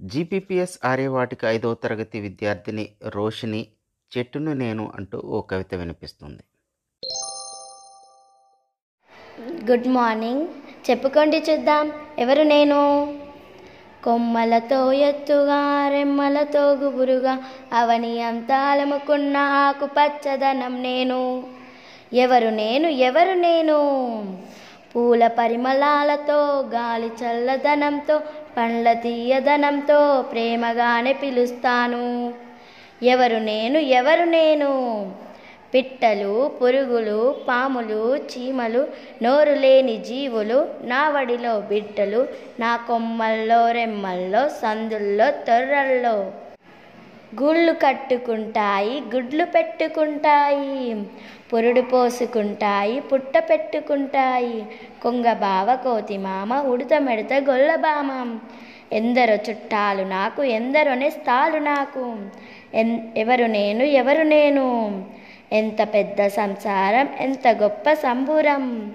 జీపీపీఎస్ ఆర్యవాటిక ఐదవ తరగతి విద్యార్థిని రోషిని చెట్టును నేను అంటూ ఓ కవిత వినిపిస్తుంది. గుడ్ మార్నింగ్ చెప్పుకోండి చూద్దాం. ఎవరు నేను? కొమ్మలతో ఎత్తుగా రెమ్మలతో గుబురుగా అవని అంతా అలముకున్న ఆకుపచ్చదనం నేను. ఎవరు నేను? ఎవరు నేను? పూల పరిమళాలతో గాలి చల్లదనంతో పండ్ల తీయదనంతో ప్రేమగానే పిలుస్తాను. ఎవరు నేను ఎవరు నేను? పిట్టలు పురుగులు పాములు చీమలు నోరు లేని జీవులు నా వడిలో బిడ్డలు నా కొమ్మల్లో రెమ్మల్లో సందుల్లో తొర్రల్లో గుళ్ళు కట్టుకుంటాయి గుడ్లు పెట్టుకుంటాయి పురుడు పోసుకుంటాయి పుట్ట పెట్టుకుంటాయి. కొంగ బావ కోతి మామ ఉడత మెడత గొల్లబామ ఎందరో చుట్టాలు నాకు ఎందరో స్థాలు నాకు. ఎన్ ఎవరు నేను ఎవరు నేను? ఎంత పెద్ద సంసారం ఎంత గొప్ప సంబూరం.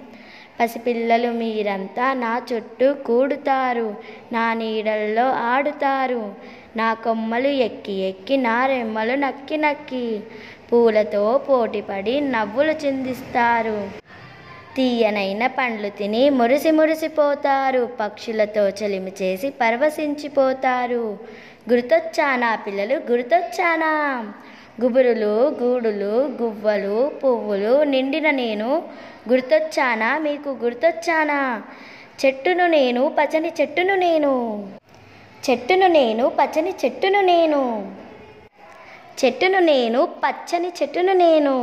పసిపిల్లలు మీరంతా నా చుట్టూ కూడుతారు నా నీడల్లో ఆడుతారు. నా కొమ్మలు ఎక్కి ఎక్కి నా రెమ్మలు నక్కి నక్కి పూలతో పోటీపడి నవ్వులు చిందిస్తారు. తీయనైన పండ్లు తిని మురిసి మురిసిపోతారు పక్షులతో చలిమి చేసి పరవశించిపోతారు గుర్తొచ్చానా పిల్లలు? గుర్తొచ్చానా? గుబురులు గూడులు గువ్వలు పువ్వులు నిండిన నేను గుర్తొచ్చానా? మీకు గుర్తొచ్చానా? చెట్టును నేను పచ్చని చెట్టును నేను. చెట్టును నేను పచ్చని చెట్టును నేను. చెట్టును నేను పచ్చని చెట్టును నేను.